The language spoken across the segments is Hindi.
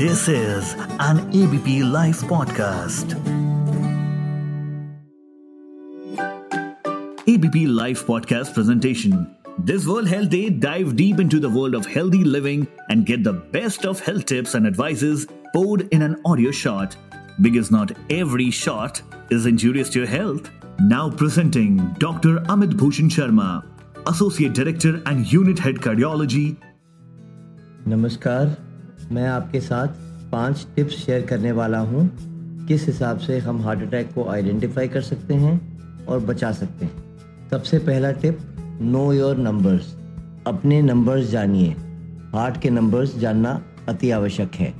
This is an ABP Life podcast. ABP Life podcast presentation. This World Health Day, dive deep into the world of healthy living and get the best of health tips and advices poured in an audio shot. Because not every shot is injurious to your health. Now presenting Dr. Amit Bhushan Sharma, Associate Director and Unit Head Cardiology. Namaskar. मैं आपके साथ पाँच टिप्स शेयर करने वाला हूँ। किस हिसाब से हम हार्ट अटैक को आइडेंटिफाई कर सकते हैं और बचा सकते हैं। सबसे पहला टिप नो योर नंबर्स अपने नंबर्स जानिए। हार्ट के नंबर्स जानना अति आवश्यक है।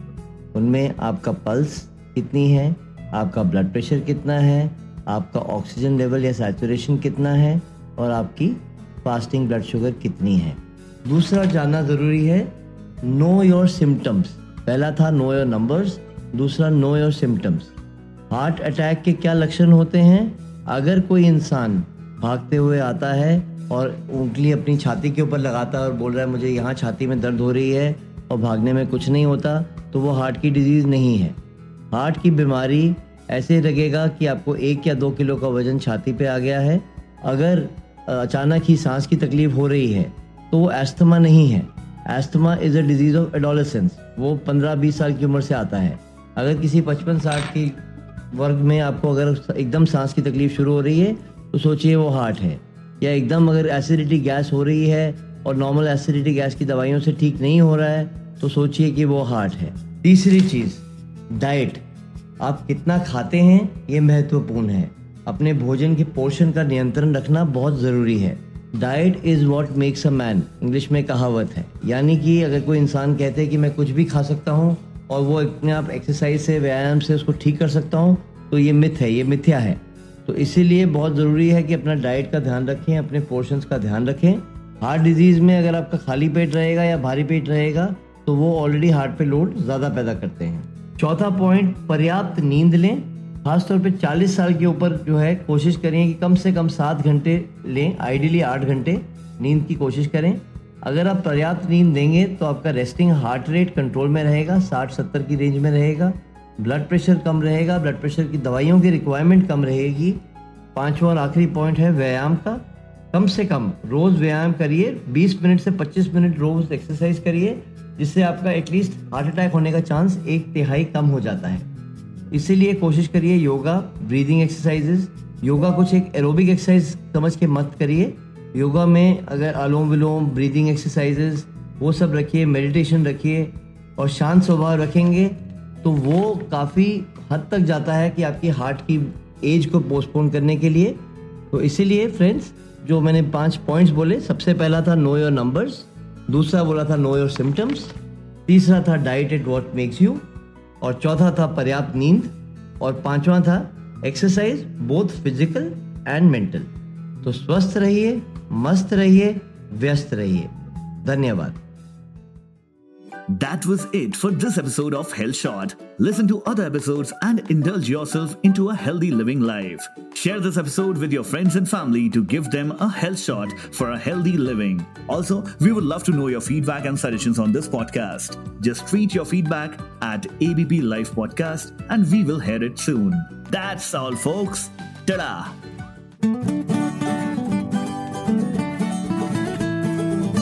उनमें आपका पल्स कितनी है, आपका ब्लड प्रेशर कितना है, आपका ऑक्सीजन लेवल या सैचुरेशन कितना है, और आपकी फास्टिंग ब्लड शुगर कितनी है। दूसरा, जानना ज़रूरी है नो योर सिम्टम्स पहला था नो योर नंबर्स दूसरा know your symptoms heart attack के क्या लक्षण होते हैं? अगर कोई इंसान भागते हुए आता है और उंगली अपनी छाती के ऊपर लगाता है और बोल रहा है, मुझे यहाँ छाती में दर्द हो रही है और भागने में कुछ नहीं होता तो वो हार्ट की डिज़ीज़ नहीं है। हार्ट की बीमारी ऐसे लगेगा कि आपको एक या दो किलो का वज़न छाती पे आ गया है। अगर अचानक ही सांस की तकलीफ़ हो रही है तो वो एस्थमा नहीं है। Asthma is a disease of adolescence वो 15-20 साल की उम्र से आता है। अगर किसी 55-60 की वर्ग में आपको अगर एकदम सांस की तकलीफ़ शुरू हो रही है तो सोचिए वो हार्ट है। या एकदम अगर एसिडिटी गैस हो रही है और नॉर्मल एसिडिटी गैस की दवाइयों से ठीक नहीं हो रहा है तो सोचिए कि वो हार्ट है। तीसरी चीज़ डाइट आप कितना खाते हैं, ये महत्वपूर्ण है। अपने भोजन के पोर्शन का नियंत्रण रखना बहुत ज़रूरी है। Diet is what makes a man English में कहावत है। यानी कि अगर कोई इंसान कहते हैं कि मैं कुछ भी खा सकता हूँ और वो अपने आप एक्सरसाइज से, व्यायाम से उसको ठीक कर सकता हूँ तो ये मिथ है, ये मिथ्या है। तो इसीलिए बहुत ज़रूरी है कि अपना डाइट का ध्यान रखें, अपने पोर्शंस का ध्यान रखें। हार्ट डिज़ीज़ में अगर आपका खाली पेट रहेगा या भारी पेट रहेगा तो वो ऑलरेडी हार्ट पे लोड ज़्यादा पैदा करते हैं। चौथा पॉइंट पर्याप्त नींद लें। खासतौर पे 40 साल के ऊपर जो है, कोशिश करें कि कम से कम सात घंटे लें आइडियली आठ घंटे नींद की कोशिश करें। अगर आप पर्याप्त नींद देंगे तो आपका रेस्टिंग हार्ट रेट कंट्रोल में रहेगा, साठ सत्तर की रेंज में रहेगा। ब्लड प्रेशर कम रहेगा ब्लड प्रेशर की दवाइयों की रिक्वायरमेंट कम रहेगी। पांचवा और आखिरी पॉइंट है व्यायाम का। कम से कम रोज व्यायाम करिए 20 मिनट से 25 मिनट रोज एक्सरसाइज करिए, जिससे आपका एटलीस्ट हार्ट अटैक होने का चांस एक तिहाई कम हो जाता है। इसीलिए कोशिश करिए योगा ब्रीदिंग एक्सरसाइजेस योगा कुछ एक एरोबिक एक्सरसाइज समझ के मत करिए। योगा में अगर आलोम विलोम ब्रीदिंग एक्सरसाइजेस वो सब रखिए मेडिटेशन रखिए और शांत स्वभाव रखेंगे तो वो काफ़ी हद तक जाता है कि आपकी हार्ट की एज को पोस्टपोन करने के लिए। तो इसीलिए फ्रेंड्स जो मैंने पाँच पॉइंट्स बोले, सबसे पहला था नो योर नंबर्स दूसरा बोला था नो योर सिम्टम्स तीसरा था diet eat what makes you और चौथा था पर्याप्त नींद और पांचवा था exercise both physical and mental तो स्वस्थ रहिए, मस्त रहिए, व्यस्त रहिए। धन्यवाद। That was it for this episode of Health Shot. Listen to other episodes and indulge yourself into a healthy living life. Share this episode with your friends and family to give them a health shot for a healthy living. Also, we would love to know your feedback and suggestions on this podcast. Just tweet your feedback at ABP Life Podcast and we will hear it soon. That's all, folks. Ta-da!